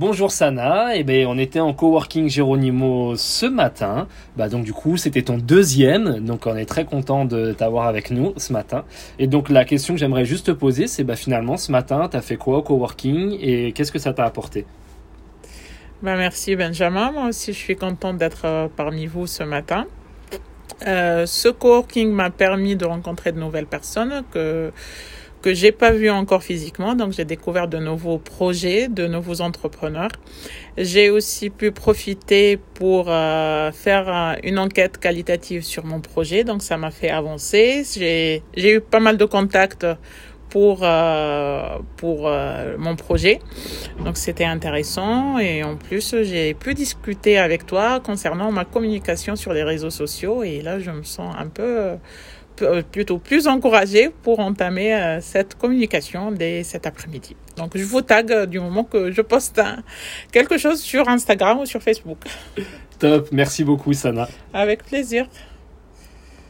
Bonjour Sana, eh ben on était en coworking Geronimo ce matin. Bah donc du coup c'était ton deuxième, donc on est très content de t'avoir avec nous ce matin. Et donc la question que j'aimerais juste te poser, c'est bah finalement ce matin t'as fait quoi au coworking et qu'est-ce que ça t'a apporté? Bah merci Benjamin, moi aussi je suis contente d'être euh, parmi vous ce matin. Euh, ce coworking m'a permis de rencontrer de nouvelles personnes que que j'ai pas vu encore physiquement. Donc, j'ai découvert de nouveaux projets, de nouveaux entrepreneurs. J'ai aussi pu profiter pour euh, faire euh, une enquête qualitative sur mon projet. Donc, ça m'a fait avancer. J'ai, j'ai eu pas mal de contacts pour euh, pour euh, mon projet. Donc c'était intéressant et en plus j'ai pu discuter avec toi concernant ma communication sur les réseaux sociaux et là je me sens un peu plutôt plus encouragé pour entamer euh, cette communication dès cet après-midi. Donc je vous tag euh, du moment que je poste quelque chose sur Instagram ou sur Facebook. Top, merci beaucoup Sana. Avec plaisir.